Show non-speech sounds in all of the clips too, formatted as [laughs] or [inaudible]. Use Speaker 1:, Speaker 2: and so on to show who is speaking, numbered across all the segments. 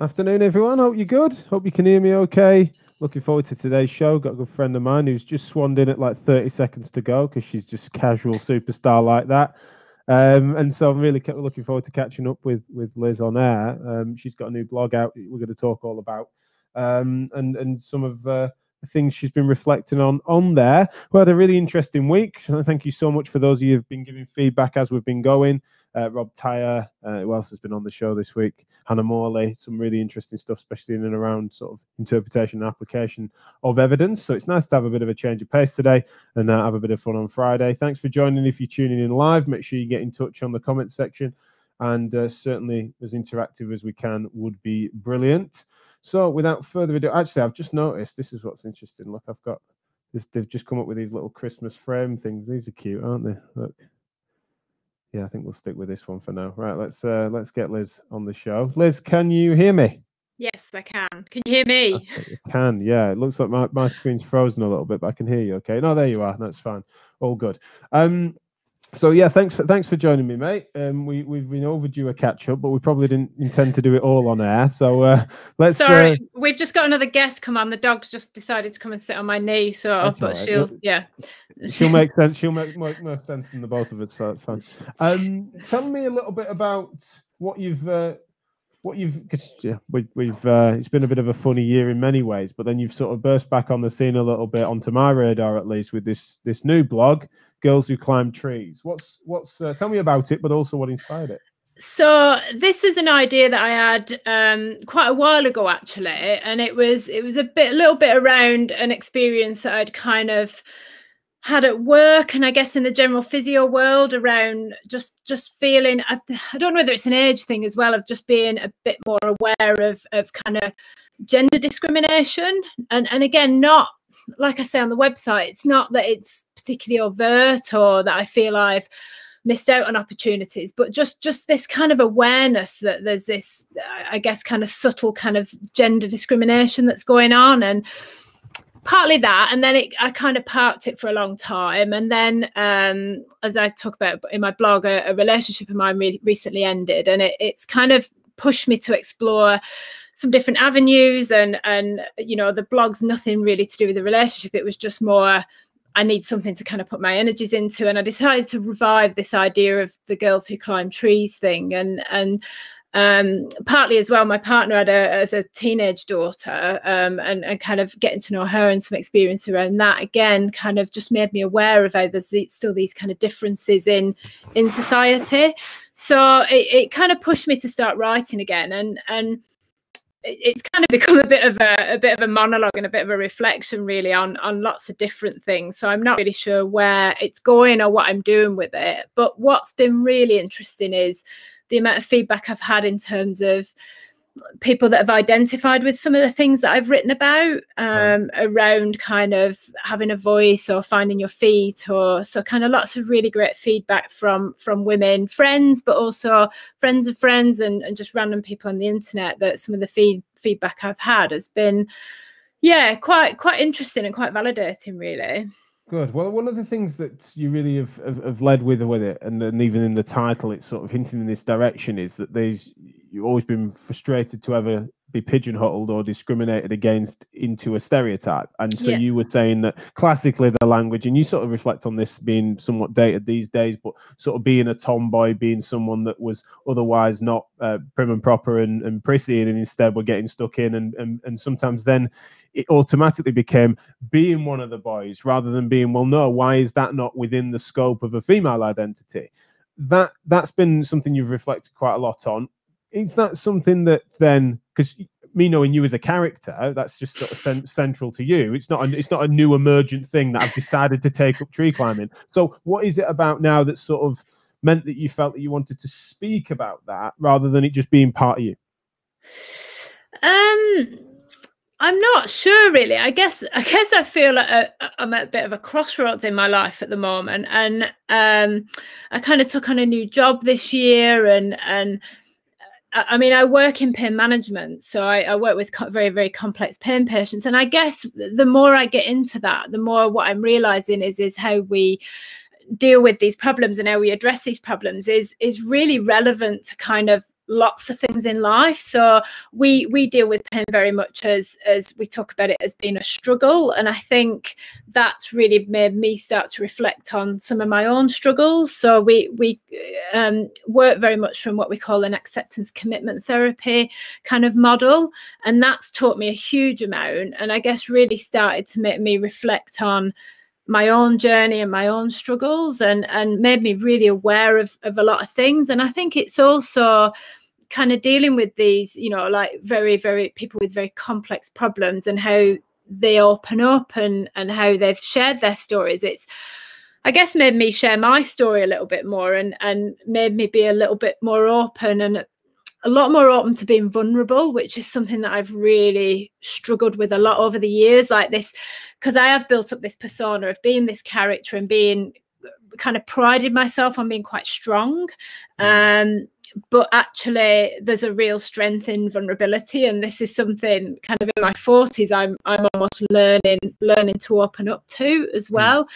Speaker 1: Afternoon, everyone. Hope you're good. Hope you can hear me okay. Looking forward to today's show. Got a good friend of mine who's just swanned in at like 30 seconds to go because she's just casual superstar like that. Um, and so I'm really looking forward to catching up with with Liz on air. Um, she's got a new blog out. We're going to talk all about um, and and some of uh, the things she's been reflecting on on there. We had a really interesting week. Thank you so much for those of you who've been giving feedback as we've been going uh, Rob Tyre, uh, who else has been on the show this week? Hannah Morley, some really interesting stuff, especially in and around sort of interpretation and application of evidence. So it's nice to have a bit of a change of pace today and uh, have a bit of fun on Friday. Thanks for joining. If you're tuning in live, make sure you get in touch on the comment section. And uh, certainly, as interactive as we can would be brilliant. So, without further ado, actually, I've just noticed this is what's interesting. Look, I've got they've just come up with these little Christmas frame things. These are cute, aren't they? Look. Yeah, I think we'll stick with this one for now. Right, let's uh, let's get Liz on the show. Liz, can you hear me?
Speaker 2: Yes, I can. Can you hear me?
Speaker 1: I can. Yeah, it looks like my, my screen's frozen a little bit, but I can hear you. Okay. No, there you are. That's fine. All good. Um, so yeah, thanks for thanks for joining me, mate. Um, we we've been overdue a catch up, but we probably didn't intend to do it all on air. So uh, let's.
Speaker 2: Sorry,
Speaker 1: uh,
Speaker 2: we've just got another guest come on. The dog's just decided to come and sit on my knee, so but right. she'll yeah.
Speaker 1: She'll make [laughs] sense. She'll make more, more sense than the both of us, so that's fine. Um, tell me a little bit about what you've uh, what you've cause, yeah we, we've uh, it's been a bit of a funny year in many ways, but then you've sort of burst back on the scene a little bit onto my radar at least with this this new blog girls who climb trees. What's what's uh, tell me about it, but also what inspired it.
Speaker 2: So this was an idea that I had um, quite a while ago, actually, and it was it was a bit a little bit around an experience that I'd kind of had at work and I guess in the general physio world around just just feeling I, I don't know whether it's an age thing as well of just being a bit more aware of of kind of gender discrimination and and again not like I say on the website, it's not that it's particularly overt or that I feel I've missed out on opportunities, but just just this kind of awareness that there's this, I guess, kind of subtle kind of gender discrimination that's going on, and partly that, and then it, I kind of parked it for a long time, and then um, as I talk about in my blog, a, a relationship of mine re- recently ended, and it, it's kind of pushed me to explore some different avenues and and you know the blog's nothing really to do with the relationship. It was just more I need something to kind of put my energies into. And I decided to revive this idea of the girls who climb trees thing. And and um, partly as well my partner had a as a teenage daughter um, and, and kind of getting to know her and some experience around that again kind of just made me aware of how there's still these kind of differences in in society. So it, it kind of pushed me to start writing again. And and it's kind of [laughs] become a bit of a, a bit of a monologue and a bit of a reflection really on on lots of different things. So i'm not really sure where it's going or what i'm doing with it. But what's been really interesting is the amount of feedback i've had in terms of people that have identified with some of the things that I've written about um, around kind of having a voice or finding your feet or so kind of lots of really great feedback from from women friends but also friends of friends and, and just random people on the internet that some of the feed, feedback I've had has been yeah quite quite interesting and quite validating really
Speaker 1: Good. Well, one of the things that you really have, have, have led with with it, and, and even in the title, it's sort of hinting in this direction, is that there's you've always been frustrated to ever be pigeonholed or discriminated against into a stereotype. And so yeah. you were saying that classically the language, and you sort of reflect on this being somewhat dated these days, but sort of being a tomboy, being someone that was otherwise not uh, prim and proper and, and prissy, and instead were getting stuck in, and, and and sometimes then it automatically became being one of the boys rather than being well no why is that not within the scope of a female identity that that's been something you've reflected quite a lot on is that something that then because me knowing you as a character that's just sort of cen- central to you. It's not a, it's not a new emergent thing that i've decided to take up tree climbing. So what is it about now that sort of meant that you felt that you wanted to speak about that rather than it just being part of you?
Speaker 2: Um I'm not sure really. I guess I guess I feel like a, I'm at a bit of a crossroads in my life at the moment, and um, I kind of took on a new job this year, and and I mean I work in pain management, so I, I work with very very complex pain patients, and I guess the more I get into that, the more what I'm realizing is is how we deal with these problems and how we address these problems is is really relevant to kind of lots of things in life. So we we deal with pain very much as as we talk about it as being a struggle. And i think that's really made me start to reflect on some of my own struggles. So we we um, work very much from what we call an acceptance commitment therapy kind of model. And that's taught me a huge amount. And i guess really started to make me reflect on my own journey and my own struggles and and made me really aware of of a lot of things. And i think it's also kind of dealing with these you know like very very people with very complex problems and how they open up and and how they've shared their stories it's i guess made me share my story a little bit more and and made me be a little bit more open and a lot more open to being vulnerable, which is something that I've really struggled with a lot over the years. Like this, because I have built up this persona of being this character and being kind of prided myself on being quite strong. Mm. Um, but actually there's a real strength in vulnerability and this is something kind of in my 40s i'm i'm almost learning learning to open up to as mm. well mm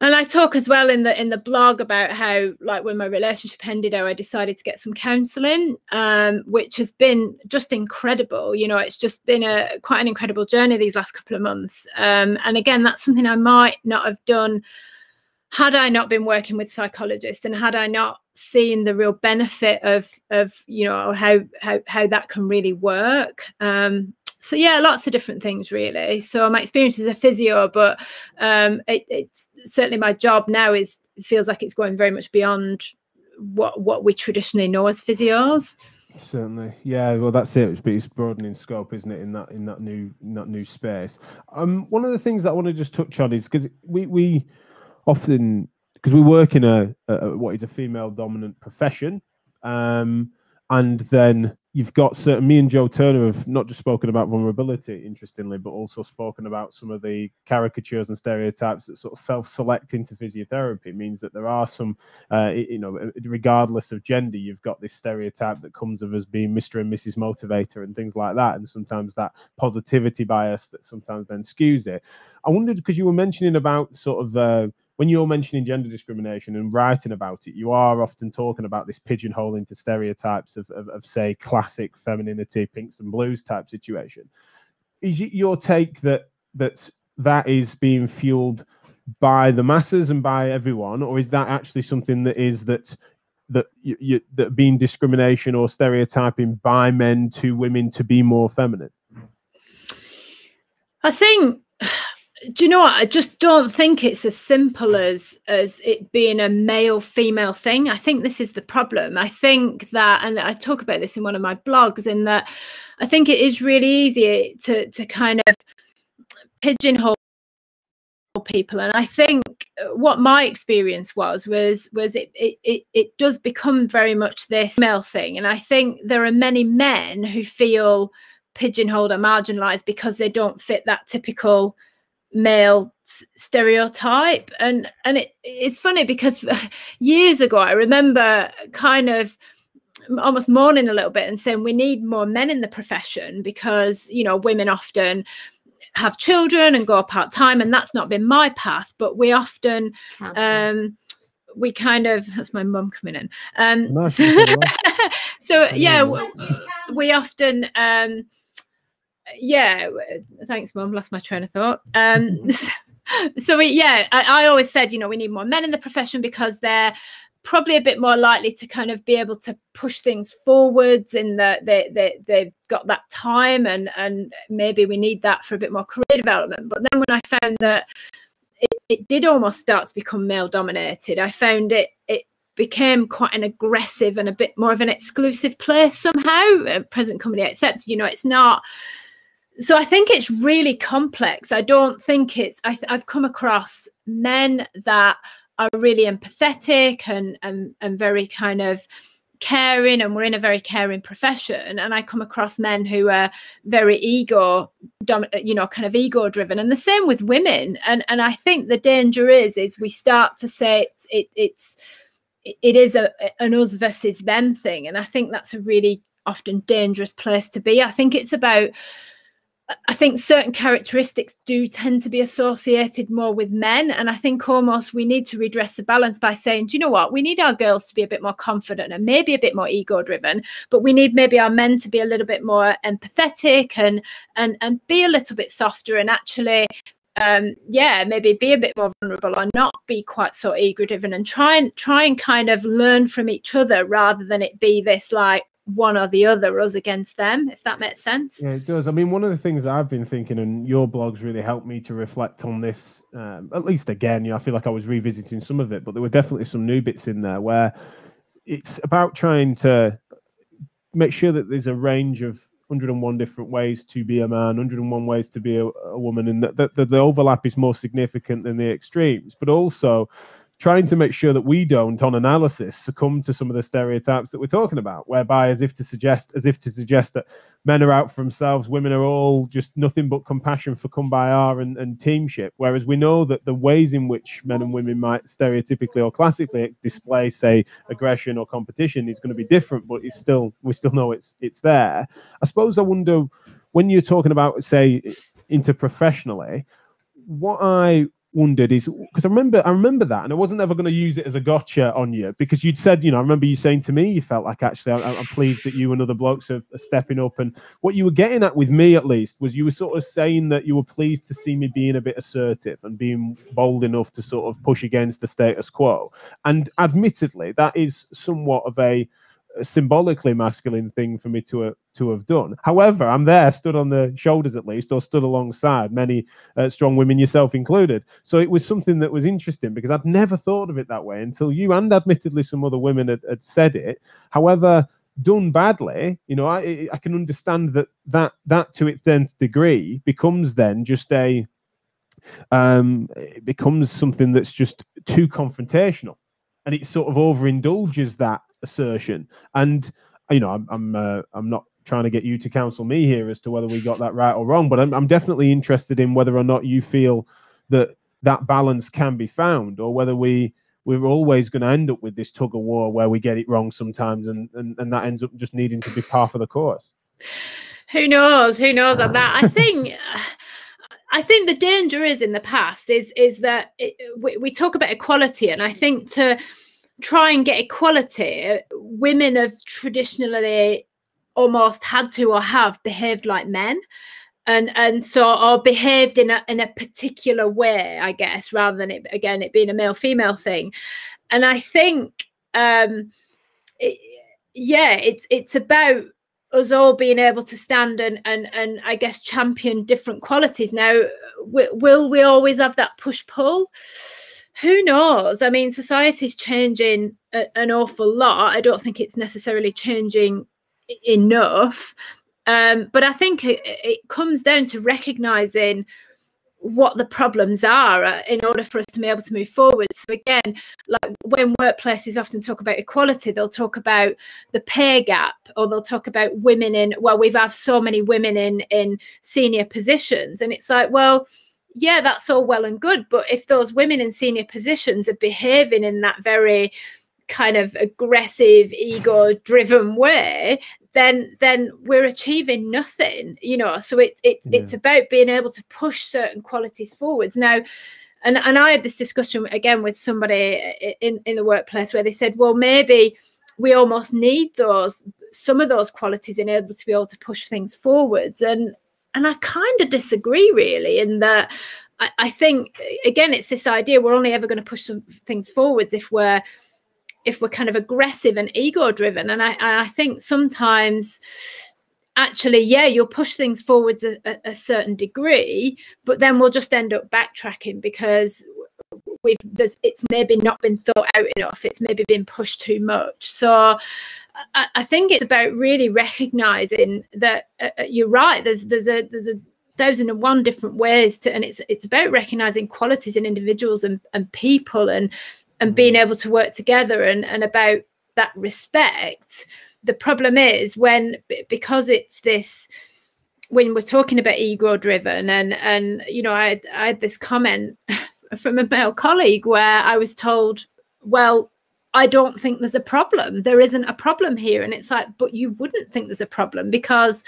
Speaker 2: and I talk as well in the in the blog about how like when my relationship ended, how I decided to get some counselling, um, which has been just incredible. You know, it's just been a quite an incredible journey these last couple of months. Um, and again, that's something I might not have done had I not been working with psychologists and had I not seen the real benefit of of you know how how how that can really work. Um, so yeah lots of different things really. So my experience as a physio but um, it, it's certainly my job now is feels like it's going very much beyond what what we traditionally know as physios.
Speaker 1: Certainly. Yeah well that's it But it's broadening scope isn't it in that in that new in that new space. Um one of the things that i want to just touch on is because we we often because we work in a, a, what is a female dominant profession um and then you've got certain me and Joe Turner have not just spoken about vulnerability, interestingly, but also spoken about some of the caricatures and stereotypes that sort of self-select into physiotherapy. It means that there are some, uh, you know, regardless of gender, you've got this stereotype that comes of as being Mr. and Mrs. Motivator and things like that, and sometimes that positivity bias that sometimes then skews it. I wondered because you were mentioning about sort of. Uh, when you're mentioning gender discrimination and writing about it, you are often talking about this pigeonhole into stereotypes of, of, of, say, classic femininity, pinks and blues type situation. Is it your take that that that is being fueled by the masses and by everyone, or is that actually something that is that that you, you that being discrimination or stereotyping by men to women to be more feminine?
Speaker 2: I think do you know what? I just don't think it's as simple as as it being a male female thing. I think this is the problem. I think that, and I talk about this in one of my blogs, in that I think it is really easy to to kind of pigeonhole people and i think what my experience was was was it, it it it does become very much this male thing and i think there are many men who feel pigeonholed or marginalized because they don't fit that typical male stereotype. And and it, it's funny because [laughs] years ago i remember kind of almost mourning a little bit and saying we need more men in the profession because you know women often have children and go part-time and that's not been my path. But we often um we kind of that's my mum coming in. Um nice. so, [laughs] so yeah we, we often um yeah, thanks, mum. Lost my train of thought. Um, [laughs] [laughs] so we, yeah, I, I always said, you know, we need more men in the profession because they're probably a bit more likely to kind of be able to push things forwards in that they, they they've got that time and and maybe we need that for a bit more career development but then when i found that it, it did almost start to become male dominated i found it it became quite an aggressive and a bit more of an exclusive place somehow present company accepts you know it's not so I think it's really complex. I don't think it's. I have come across men that are really empathetic and and and very kind of caring, and we're in a very caring profession. And I come across men who are very ego, you know, kind of ego driven, and the same with women. And and I think the danger is is we start to say it's it, it's it is a an us versus them thing, and I think that's a really often dangerous place to be. I think it's about I think certain characteristics do tend to be associated more with men. And I think almost we need to redress the balance by saying, do you know what? We need our girls to be a bit more confident and maybe a bit more ego driven, but we need maybe our men to be a little bit more empathetic and and and be a little bit softer and actually um yeah maybe be a bit more vulnerable or not be quite so ego driven and try and try and kind of learn from each other rather than it be this like one or the other, us against them, if that makes sense.
Speaker 1: Yeah, it does. I mean, one of the things I've been thinking, and your blogs really helped me to reflect on this, um, at least again, you know, I feel like I was revisiting some of it, but there were definitely some new bits in there where it's about trying to make sure that there's a range of 101 different ways to be a man, 101 ways to be a, a woman, and that, that the overlap is more significant than the extremes, but also trying to make sure that we don't, on analysis, succumb to some of the stereotypes that we're talking about, whereby as if to suggest, as if to suggest that men are out for themselves, women are all just nothing but compassion for kumbaya and, and teamship. Whereas we know that the ways in which men and women might stereotypically or classically display, say, aggression or competition is going to be different, but it's still we still know it's it's there. I suppose I wonder when you're talking about, say, interprofessionally, what I wondered is because I remember I remember that, and I wasn't ever going to use it as a gotcha on you because you'd said, you know, I remember you saying to me, you felt like actually I, am pleased that you and other blokes are, are, stepping up, and what you were getting at with me at least was you were sort of saying that you were pleased to see me being a bit assertive and being bold enough to sort of push against the status quo, and admittedly that is somewhat of a symbolically masculine thing for me to uh, to have done. However, I'm there, stood on the shoulders at least, or stood alongside many uh, strong women, yourself included. So it was something that was interesting because I'd never thought of it that way until you and admittedly some other women had, had said it. However, done badly, you know, I I can understand that that that to its nth degree becomes then just a um it becomes something that's just too confrontational and it sort of overindulges that assertion. And you know, I'm I'm uh, I'm not trying to get you to counsel me here as to whether we got that right or wrong, but I'm I'm definitely interested in whether or not you feel that that balance can be found, or whether we we're always going to end up with this tug of war where we get it wrong sometimes, and and, and that ends up just needing to be part of the course.
Speaker 2: Who knows? Who knows on that? I think. I think the danger is in the past is is that it, we, we talk about equality, and I think to try and get equality, women have traditionally almost had to or have behaved like men. And and so are behaved in a in a particular way i guess rather than it again it being a male female thing. And i think um it, yeah it's it's about us all being able to stand and and and i guess champion different qualities. Now will we always have that push pull who knows? I mean, society's changing a, an awful lot. I don't think it's necessarily changing enough. Um, but I think it, it, comes down to recognizing what the problems are uh, in order for us to be able to move forward. So again, like when workplaces often talk about equality, they'll talk about the pay gap, or they'll talk about women in. Well, we've had so many women in in senior positions, and it's like, well, yeah, that's all well and good. But if those women in senior positions are behaving in that very kind of aggressive, ego driven way, then then we're achieving nothing, you know. So it's it's yeah. it's about being able to push certain qualities forwards. Now, and and I had this discussion again with somebody in, in the workplace where they said, well, maybe we almost need those some of those qualities in order to be able to push things forwards. And and I kind of disagree really in that I, I, think again it's this idea we're only ever going to push some things forwards if we're if we're kind of aggressive and ego driven and I, I think sometimes actually yeah you'll push things forwards a, a, certain degree but then we'll just end up backtracking because we've there's it's maybe not been thought out enough it's maybe been pushed too much so I, I think it's about really recognizing that uh, uh, you're right. There's there's a there's a thousand and one different ways to, and it's it's about recognizing qualities in individuals and, and people and and mm. being able to work together and and about that respect. The problem is when because it's this when we're talking about ego driven and and you know I I had this comment from a male colleague where I was told, well, I don't think there's a problem. There isn't a problem here. And it's like, but you wouldn't think there's a problem because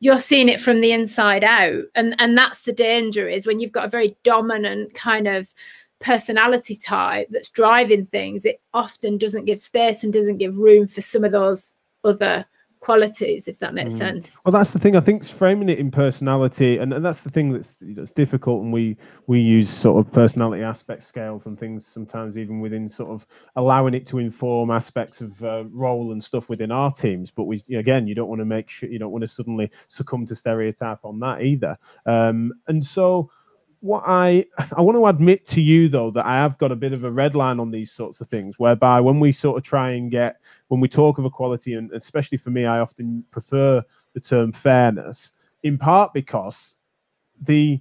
Speaker 2: you're seeing it from the inside out and and that's the danger is when you've got a very dominant kind of personality type that's driving things it often doesn't give space and doesn't give room for some of those other qualities if that makes mm. sense.
Speaker 1: Well that's the thing. I think framing it in personality and, and that's the thing that's that's difficult and we we use sort of personality aspect scales and things sometimes even within sort of allowing it to inform aspects of uh, role and stuff within our teams. But we again you don't want to make sure you don't want to suddenly succumb to stereotype on that either. Um, and so what I I want to admit to you though that I have got a bit of a red line on these sorts of things, whereby when we sort of try and get when we talk of equality, and especially for me, I often prefer the term fairness, in part because the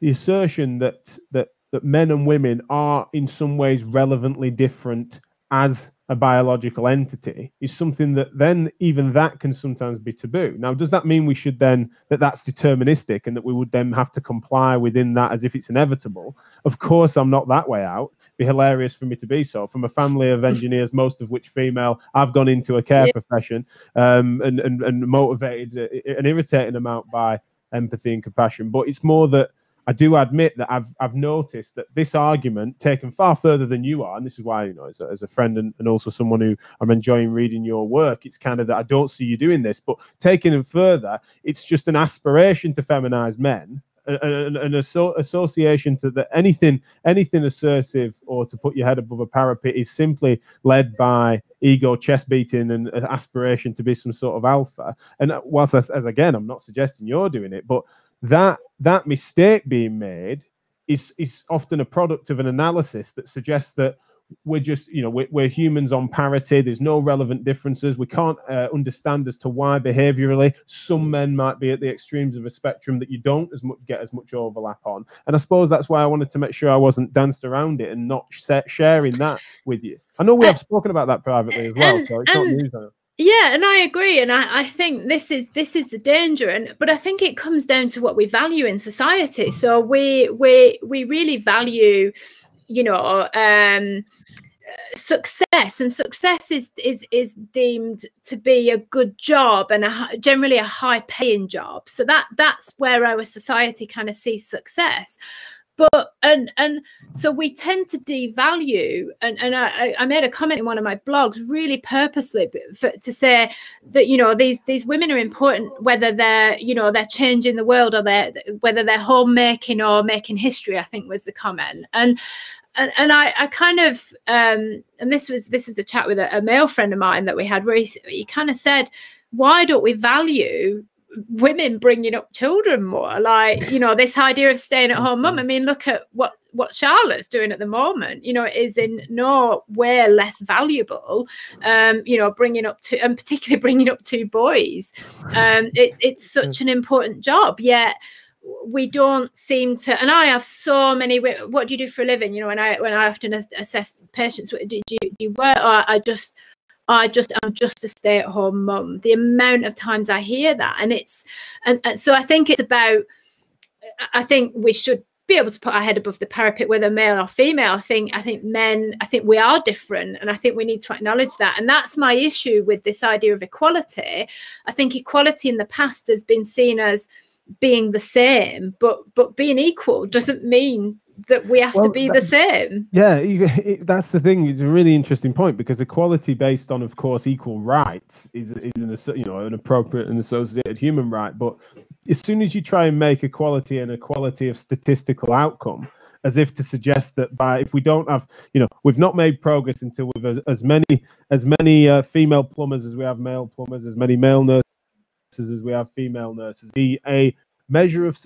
Speaker 1: the assertion that that that men and women are in some ways relevantly different as a biological entity is something that then even that can sometimes be taboo. Now, does that mean we should then that that's deterministic and that we would then have to comply within that as if it's inevitable? Of course, I'm not that way out. It'd be hilarious for me to be so. From a family of engineers, [laughs] most of which female, I've gone into a care yeah. profession um, and, and and motivated uh, an irritating amount by empathy and compassion. But it's more that I do admit that I've I've noticed that this argument, taken far further than you are, and this is why you know, as a, as a friend and, and also someone who I'm enjoying reading your work, it's kind of that I don't see you doing this, but taking it further, it's just an aspiration to feminize men, an, an asso- association to that anything anything assertive or to put your head above a parapet is simply led by ego chest beating and an aspiration to be some sort of alpha. And uh, whilst as, as again, I'm not suggesting you're doing it, but that that mistake being made is is often a product of an analysis that suggests that we're just you know we're, we're humans on parity. There's no relevant differences. We can't uh, understand as to why behaviorally some men might be at the extremes of a spectrum that you don't as much get as much overlap on. And i suppose that's why i wanted to make sure i wasn't danced around it and not sharing that with you. I know we have spoken about that privately as well so it's not news
Speaker 2: yeah and i agree and I, I think this is this is the danger and but i think it comes down to what we value in society. So we we we really value you know um success and success is is is deemed to be a good job and a, generally a high paying job. So that that's where our society kind of sees success but and and so we tend to devalue and and I, I made a comment in one of my blogs really purposely for, to say that you know these these women are important whether they're you know they're changing the world or they're whether they're homemaking or making history i think was the comment. And and, and I, I kind of um and this was this was a chat with a, a male friend of mine that we had where he, he kind of said why don't we value women bringing up children more. Like you know this idea of staying at home mum. I mean look at what what charlotte's doing at the moment you know is in no way less valuable um you know bringing up two and particularly [laughs] bringing up two boys. Um it's it's such an important job yet we don't seem to and i have so many what do you do for a living? You know when i when i often assess patients what do you, do you work? Or i just I just I'm just a stay at home mum. The amount of times I hear that, and it's and, and, so I think it's about. I think we should be able to put our head above the parapet, whether male or female. I think I think men. I think we are different, and I think we need to acknowledge that. And that's my issue with this idea of equality. I think equality in the past has been seen as being the same, but but being equal doesn't mean that we have well, to be that, the same.
Speaker 1: Yeah, [laughs] it, that's the thing. It's a really interesting point because equality based on, of course, equal rights is is an you know an appropriate and associated human right. But as soon as you try and make equality an equality of statistical outcome, as if to suggest that by if we don't have you know we've not made progress until we've as, as many as many uh, female plumbers as we have male plumbers, as many male nurses as we have female nurses. Be a measure of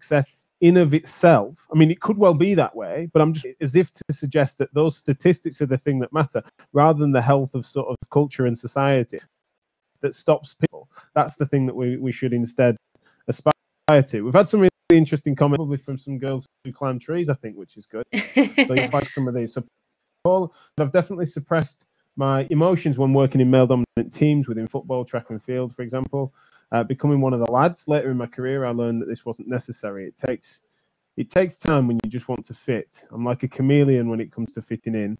Speaker 1: success in of itself i mean it could well be that way but i'm just as if to suggest that those statistics are the thing that matter rather than the health of sort of culture and society that stops people. That's the thing that we, we should instead aspire to. We've had some really interesting comments probably from some girls who climb trees i think which is good. So you like some of these. So paul i've definitely suppressed my emotions when working in male dominant teams within football track and field for example uh, becoming one of the lads. Later in my career, I learned that this wasn't necessary. It takes it takes time when you just want to fit. I'm like a chameleon when it comes to fitting in.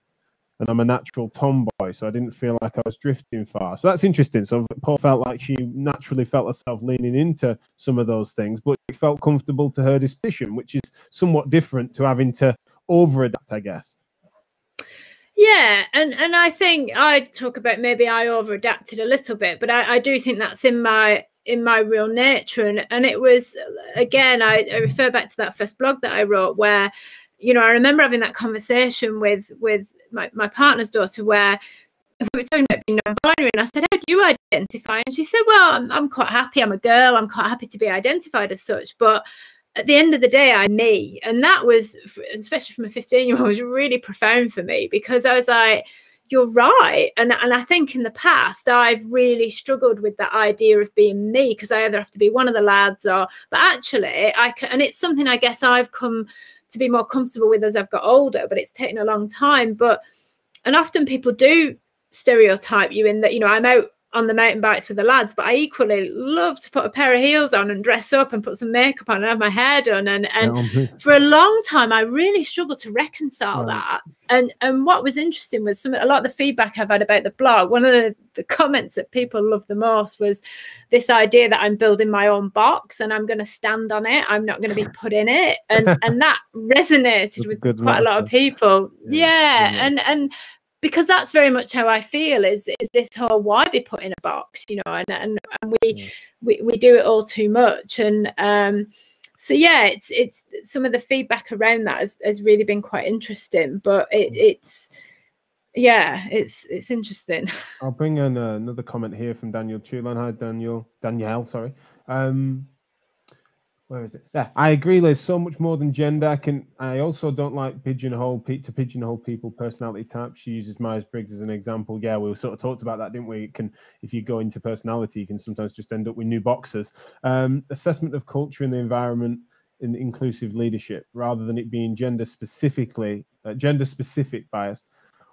Speaker 1: and I'm a natural tomboy, so I didn't feel like I was drifting far. So that's interesting. So Paul felt like she naturally felt herself leaning into some of those things, but it felt comfortable to her disposition, which is somewhat different to having to over adapt, I guess.
Speaker 2: Yeah, and and I think I talk about maybe I over adapted a little bit, but I, I do think that's in my in my real nature. And and it was again I, I, refer back to that first blog that I wrote where you know I remember having that conversation with with my, my partner's daughter where we were talking about being non-binary and I said how do you identify? And she said well I'm, I'm quite happy. I'm a girl. I'm quite happy to be identified as such. But at the end of the day I'm me. And that was especially from a 15 year old [laughs] was really profound for me because I was like you're right. And, and I think in the past, I've really struggled with that idea of being me because I either have to be one of the lads or, but actually, I can, and it's something I guess I've come to be more comfortable with as I've got older, but it's taken a long time. But, and often people do stereotype you in that, you know, I'm out on the mountain bikes with the lads, but I equally love to put a pair of heels on and dress up and put some makeup on and have my hair done. And and yeah, for a long time, I really struggled to reconcile right. that. And and what was interesting was some a lot of the feedback I've had about the blog. One of the, the comments that people love the most was this idea that I'm building my own box and I'm going to stand on it. I'm not going to be put in it, and [laughs] and that resonated with quite a lot of people. Yeah, yeah. and and because that's very much how I feel is is this whole why be put in a box, you know, and and, and we, yeah. we we do it all too much. And um so yeah, it's it's some of the feedback around that has, has really been quite interesting, but it, mm. it's yeah, it's it's interesting. [laughs]
Speaker 1: I'll bring in uh, another comment here from Daniel Chulan. Hi Daniel, Danielle, sorry. Um where is it? Yeah, I agree. There's so much more than gender. I can. I also don't like pigeonhole to pigeonhole people personality types. She uses Myers Briggs as an example. Yeah, we sort of talked about that, didn't we? It can if you go into personality, you can sometimes just end up with new boxes. Um, assessment of culture in the environment in inclusive leadership, rather than it being gender specifically uh, gender specific bias.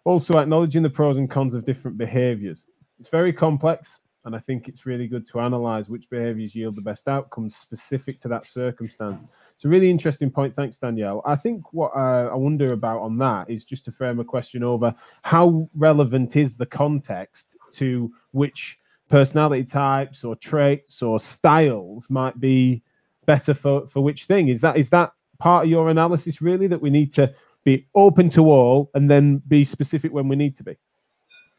Speaker 1: Also, acknowledging the pros and cons of different behaviors. It's very complex and I think it's really good to analyze which behaviors yield the best outcomes specific to that circumstance. It's a really interesting point. Thanks, Danielle. I think what uh, I wonder about on that is just to frame a question over how relevant is the context to which personality types or traits or styles might be better for, for which thing? Is that is that part of your analysis really that we need to be open to all and then be specific when we need to be?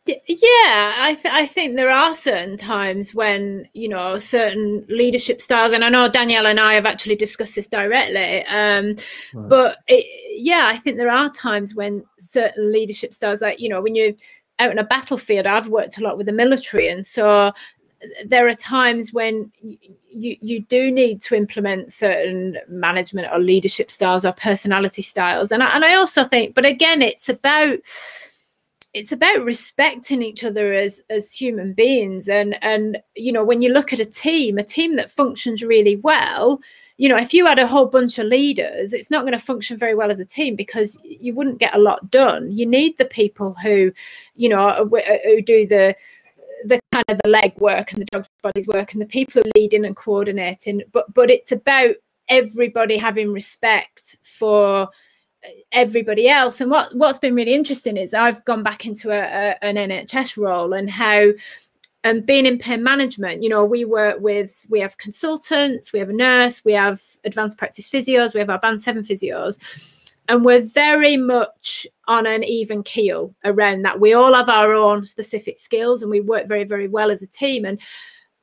Speaker 2: Yeah, I th- I think there are certain times when you know certain leadership styles, and I know Danielle and I have actually discussed this directly. Um, right. But it, yeah, I think there are times when certain leadership styles, like you know, when you're out in a battlefield, I've worked a lot with the military, and so there are times when you you do need to implement certain management or leadership styles or personality styles, and I, and I also think, but again, it's about it's about respecting each other as as human beings. And and you know when you look at a team a team that functions really well you know if you had a whole bunch of leaders it's not going to function very well as a team because you wouldn't get a lot done. You need the people who you know uh, who do the the kind of the leg work and the dog's body's work and the people who leading and coordinating. But but it's about everybody having respect for everybody else. And what what's been really interesting is I've gone back into a, a, an NHS role and how and being in pain management, you know, we work with we have consultants, we have a nurse, we have advanced practice physios, we have our band seven physios. And we're very much on an even keel around that. We all have our own specific skills and we work very, very well as a team. And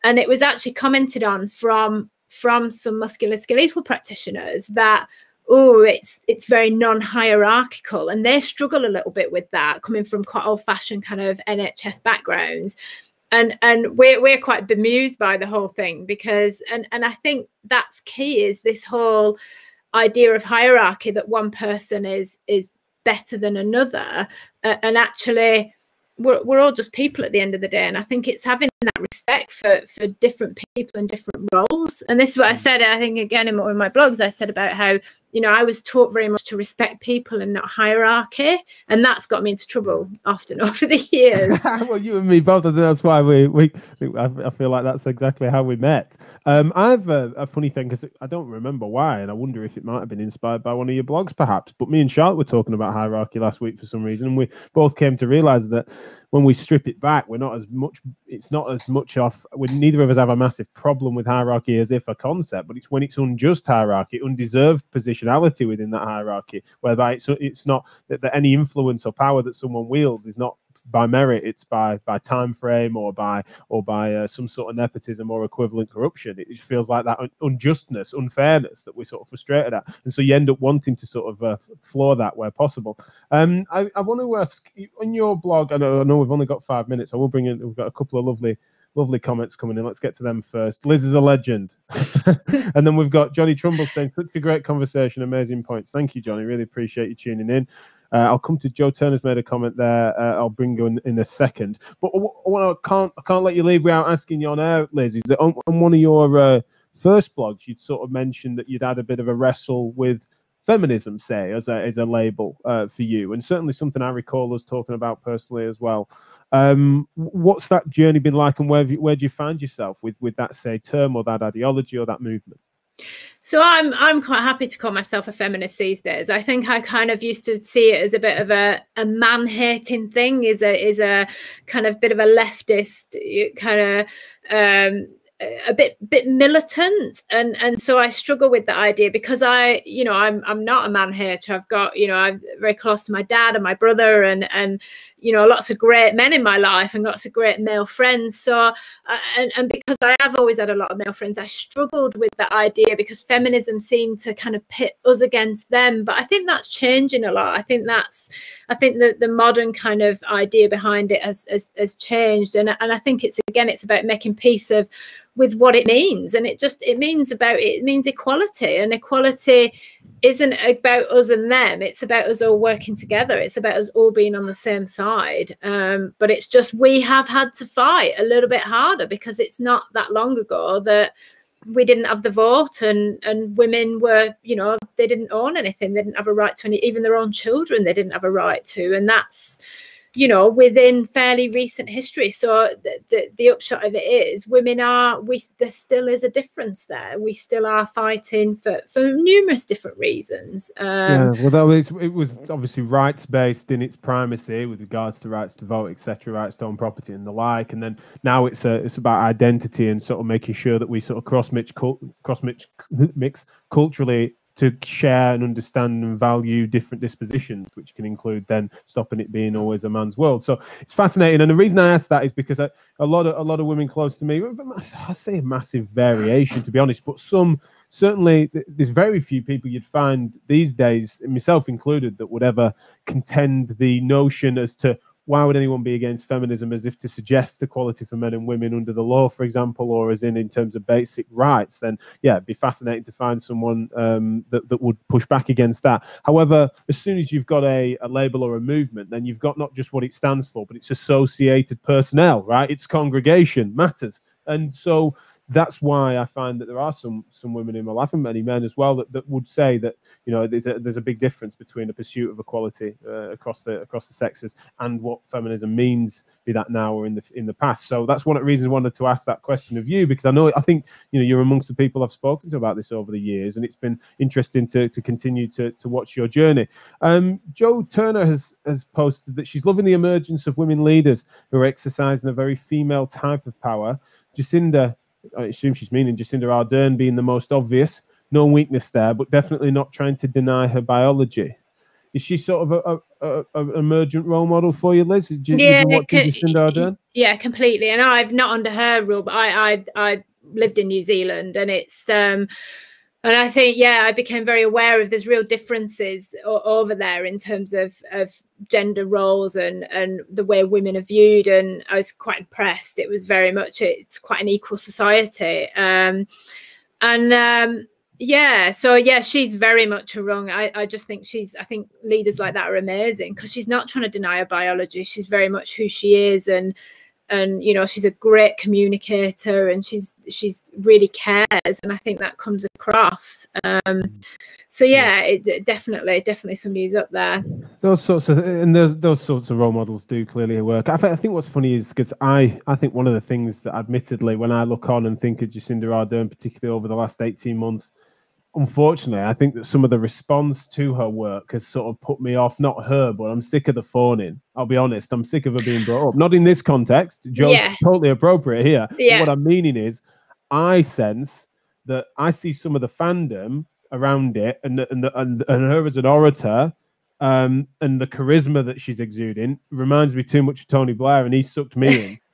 Speaker 2: and it was actually commented on from from some musculoskeletal practitioners that oh it's it's very non-hierarchical and they struggle a little bit with that coming from quite old-fashioned kind of nhs backgrounds. And and we're, we're quite bemused by the whole thing because and and i think that's key is this whole idea of hierarchy that one person is is better than another. Uh, and actually we're, we're all just people at the end of the day and i think it's having that respect for for different people and different roles. And this is what i mm. said i think again in one of my blogs i said about how you know, I was taught very much to respect people and not hierarchy, and that's got me into trouble often [laughs] over the years. [laughs]
Speaker 1: well, you and me both, that's why we we I feel like that's exactly how we met. Um, I have a, a funny thing because I don't remember why, and I wonder if it might have been inspired by one of your blogs, perhaps. But me and Charlotte were talking about hierarchy last week for some reason, and we both came to realize that when we strip it back, we're not as much. It's not as much off. We neither of us have a massive problem with hierarchy as if a concept, but it's when it's unjust hierarchy, undeserved positionality within that hierarchy, whereby it's it's not that, that any influence or power that someone wields is not by merit it's by by time frame or by or by uh, some sort of nepotism or equivalent corruption it, feels like that un- unjustness unfairness that we're sort of frustrated at and so you end up wanting to sort of uh, floor that where possible um i, I want to ask on your blog I know, I know we've only got five minutes i will bring in we've got a couple of lovely lovely comments coming in. Let's get to them first. Liz is a legend. [laughs] and then we've got Johnny Trumbull saying, such a great conversation, amazing points. Thank you, Johnny. Really appreciate you tuning in. Uh, I'll come to Joe Turner's made a comment there. Uh, I'll bring you in, in a second. But I can't I can't let you leave without asking you on air, Liz. Is that on, on one of your uh, first blogs you'd sort of mentioned that you'd had a bit of a wrestle with feminism, say, as a as a label uh, for you, and certainly something I recall us talking about personally as well. Um, what's that journey been like, and where where do you find yourself with with that say term or that ideology or that movement?
Speaker 2: So I'm I'm quite happy to call myself a feminist these days. I think I kind of used to see it as a bit of a, a man hating thing, is a is a kind of bit of a leftist kind of um, a bit bit militant and and so i struggle with the idea because i you know i'm i'm not a man hater i've got you know i'm very close to my dad and my brother and and you know lots of great men in my life and lots of great male friends. So uh, and, and because i have always had a lot of male friends i struggled with that idea because feminism seemed to kind of pit us against them. But i think that's changing a lot. I think that's i think that the modern kind of idea behind it has, has has changed. And and i think it's again it's about making peace of with what it means. And it just it means about it means equality. And equality isn't about us and them it's about us all working together it's about us all being on the same side um, but it's just we have had to fight a little bit harder because it's not that long ago that we didn't have the vote and and women were you know they didn't own anything they didn't have a right to any even their own children they didn't have a right to and that's you know within fairly recent history. So the, the, the upshot of it is women are we there still is a difference there. We still are fighting for for numerous different reasons.
Speaker 1: Um, yeah well it was obviously rights based in its primacy with regards to rights to vote etc rights to own property and the like. And then now it's a, it's about identity and sort of making sure that we sort of cross mix cross [laughs] mix culturally to share and understand and value different dispositions, which can include then stopping it being always a man's world. So it's fascinating, and the reason I ask that is because I, a lot of a lot of women close to me, I say a massive variation to be honest, but some certainly there's very few people you'd find these days, myself included, that would ever contend the notion as to why would anyone be against feminism as if to suggest equality for men and women under the law, for example, or as in in terms of basic rights? Then, yeah, it'd be fascinating to find someone um, that, that would push back against that. However, as soon as you've got a, a label or a movement, then you've got not just what it stands for, but its associated personnel, right? Its congregation matters. And so that's why I find that there are some some women in my life and many men as well that, that would say that you know there's a, there's a big difference between the pursuit of equality uh, across the across the sexes and what feminism means be that now or in the in the past. So that's one of the reasons I wanted to ask that question of you because I know I think you know you're amongst the people I've spoken to about this over the years and it's been interesting to to continue to to watch your journey. Um, Joe Turner has has posted that she's loving the emergence of women leaders who are exercising a very female type of power. Jacinda I assume she's meaning Jacinda Ardern being the most obvious. No weakness there, but definitely not trying to deny her biology. Is she sort of a, a, a, a emergent role model for you, Liz?
Speaker 2: Do, yeah, Ardern? Yeah, completely. And I've not under her rule, but I I, I lived in New Zealand, and it's um and I think yeah, I became very aware of there's real differences over there in terms of of gender roles and and the way women are viewed, and I was quite impressed. It was very much it's quite an equal society, um, and um, yeah, so yeah, she's very much wrong. I I just think she's I think leaders like that are amazing because she's not trying to deny her biology. She's very much who she is and and you know she's a great communicator and she's she's really cares and i think that comes across. Um so yeah. it, definitely definitely somebody who's up there.
Speaker 1: Those sorts of and those those sorts of role models do clearly work. I, th- I think what's funny is because i i think one of the things that admittedly when i look on and think of jacinda ardern particularly over the last 18 months unfortunately, I think that some of the response to her work has sort of put me off. Not her, but I'm sick of the phoning. I'll be honest. I'm sick of her being brought up. Not in this context. Joe's yeah. totally appropriate here. Yeah. what I'm meaning is, I sense that I see some of the fandom around it, and and and, and her as an orator. Um, and the charisma that she's exuding reminds me too much of Tony Blair, and he sucked me in. [laughs]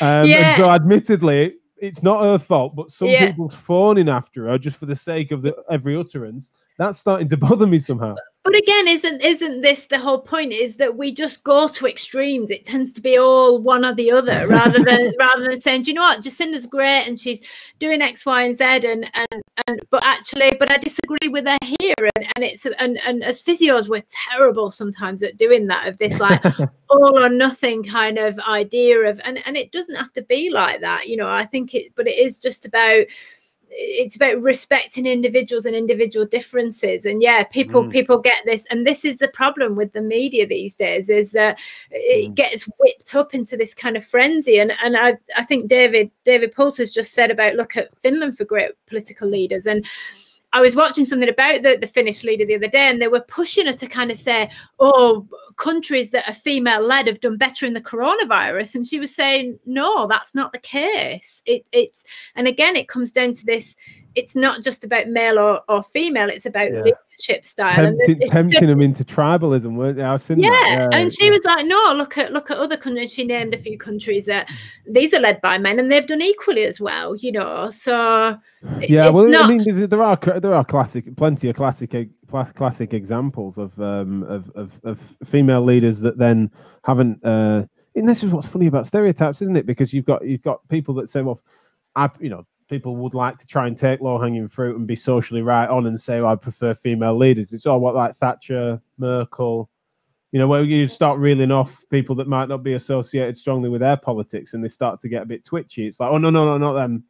Speaker 1: Um, yeah. And so, admittedly, it's not her fault, but some yeah. people's phoning after her just for the sake of the every utterance. That's starting to [laughs] bother me somehow.
Speaker 2: But again isn't isn't this the whole point is that we just go to extremes. It tends to be all one or the other [laughs] rather than rather than saying do you know what? Jacinda's great and she's doing x y and z and and and but actually but i disagree with her here. And, and it's and and as physios we're terrible sometimes at doing that of this like [laughs] all or nothing kind of idea of and and it doesn't have to be like that you know i think it but it is just about it's about respecting individuals and individual differences and yeah people mm. people get this and this is the problem with the media these days is that it mm. gets whipped up into this kind of frenzy and and i i think david david has just said about look at finland for great political leaders and I was watching something about the, the Finnish leader the other day, and they were pushing her to kind of say, "Oh, countries that are female led have done better in the coronavirus," and she was saying, "No, that's not the case. It, it's and again, it comes down to this it's not just about male or, or female it's about yeah. leadership style
Speaker 1: tempting, and tempting them into tribalism weren't they? I've seen
Speaker 2: yeah. yeah and she yeah. was like no look at look at other countries she named a few countries that these are led by men and they've done equally as well you know so
Speaker 1: yeah well not... i mean there are there are classic plenty of classic classic examples of um of, of, of female leaders that then haven't uh and this is what's funny about stereotypes isn't it because you've got you've got people that say well I, you know, people would like to try and take low hanging fruit and be socially right on and say, well, I prefer female leaders. It's all what like Thatcher, Merkel, you know, where you start reeling off people that might not be associated strongly with their politics and they start to get a bit twitchy. It's like, oh, no, no, no, not them.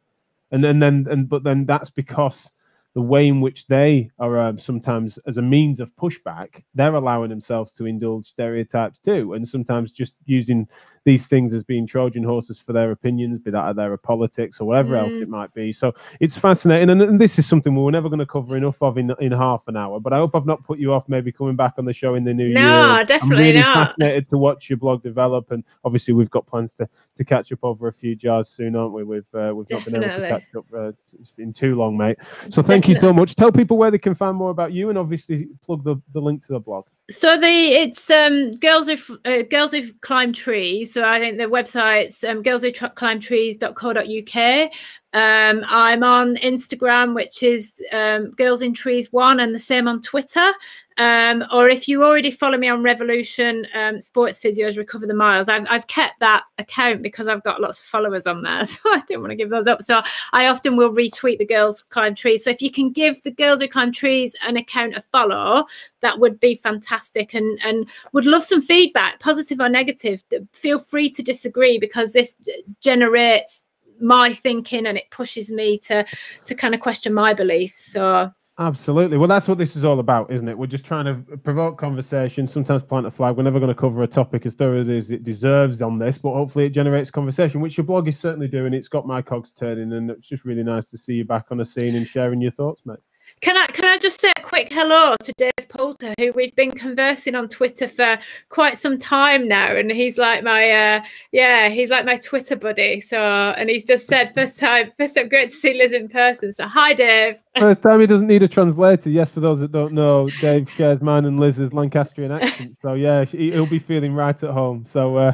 Speaker 1: And then, then, and, but then that's because the way in which they are um, sometimes as a means of pushback, they're allowing themselves to indulge stereotypes too, and sometimes just using these things as being Trojan horses for their opinions, be that of their politics or whatever mm. else it might be. So it's fascinating, and, and this is something we are never going to cover enough of in in half an hour. But I hope I've not put you off maybe coming back on the show in the new
Speaker 2: no,
Speaker 1: year.
Speaker 2: No, definitely I'm really
Speaker 1: not. Fascinated to watch your blog develop, and obviously we've got plans to to catch up over a few jars soon, aren't we? We've uh, we've not been able to catch up uh, been too long, mate. So thank definitely. you so much. Tell people where they can find more about you, and obviously plug the, the link to the blog.
Speaker 2: So the it's um girls who uh, girls who climb trees. So I think the website's um, girls who climb trees.co.uk. Um, I'm on Instagram, which is um, Girls in Trees One, and the same on Twitter. Um, or if you already follow me on Revolution um, Sports Physios Recover the Miles, I've, I've kept that account because I've got lots of followers on there. [laughs] So I didn't want to give those up. So I often will retweet the Girls Who Climb Trees. So if you can give the Girls Who Climb Trees an account a follow, that would be fantastic. And, and would love some feedback, positive or negative. Feel free to disagree because this generates my thinking and it pushes me to to kind of question my beliefs. So
Speaker 1: Absolutely. Well, that's what this is all about, isn't it? We're just trying to provoke conversation, sometimes plant a flag. We're never going to cover a topic as thoroughly as it deserves on this, but hopefully it generates conversation, which your blog is certainly doing. It's got my cogs turning, and it's just really nice to see you back on the scene and sharing your thoughts, mate.
Speaker 2: Can I can I just say a quick hello to Dave Poulter, who we've been conversing on Twitter for quite some time now, and he's like my uh, yeah, he's like my Twitter buddy. So, and he's just said first time, first time, great to see Liz in person. So, hi, Dave.
Speaker 1: First time he doesn't need a translator. Yes, for those that don't know, Dave shares mine and Liz's Lancastrian accent. So yeah, he'll be feeling right at home. So. Uh,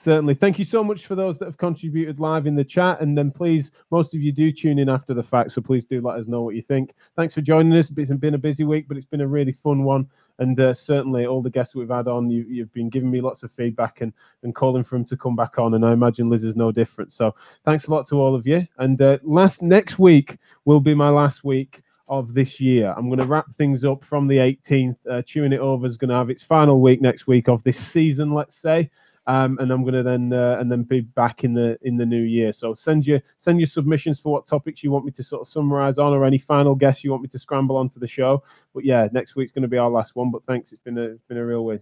Speaker 1: Certainly. Thank you so much for those that have contributed live in the chat. And then please, most of you do tune in after the fact. So please do let us know what you think. Thanks for joining us. It's been a busy week, but it's been a really fun one. And uh, certainly, all the guests we've had on, you, have been giving me lots of feedback and, and calling for them to come back on. And I imagine Liz is no different. So thanks a lot to all of you. And uh, last next week will be my last week of this year. I'm going to wrap things up from the 18th. Uh, Chewing It Over is going to have its final week next week of this season, let's say. Um, and I'm going to then uh, and then be back in the in the new year. So send your send your submissions for what topics you want me to sort of summarize on, or any final guests you want me to scramble onto the show. But yeah, next week's going to be our last one. But thanks, it's been a it's been a real win.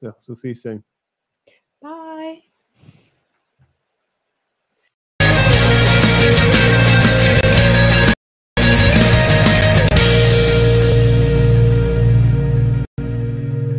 Speaker 1: So we'll see you soon. Bye.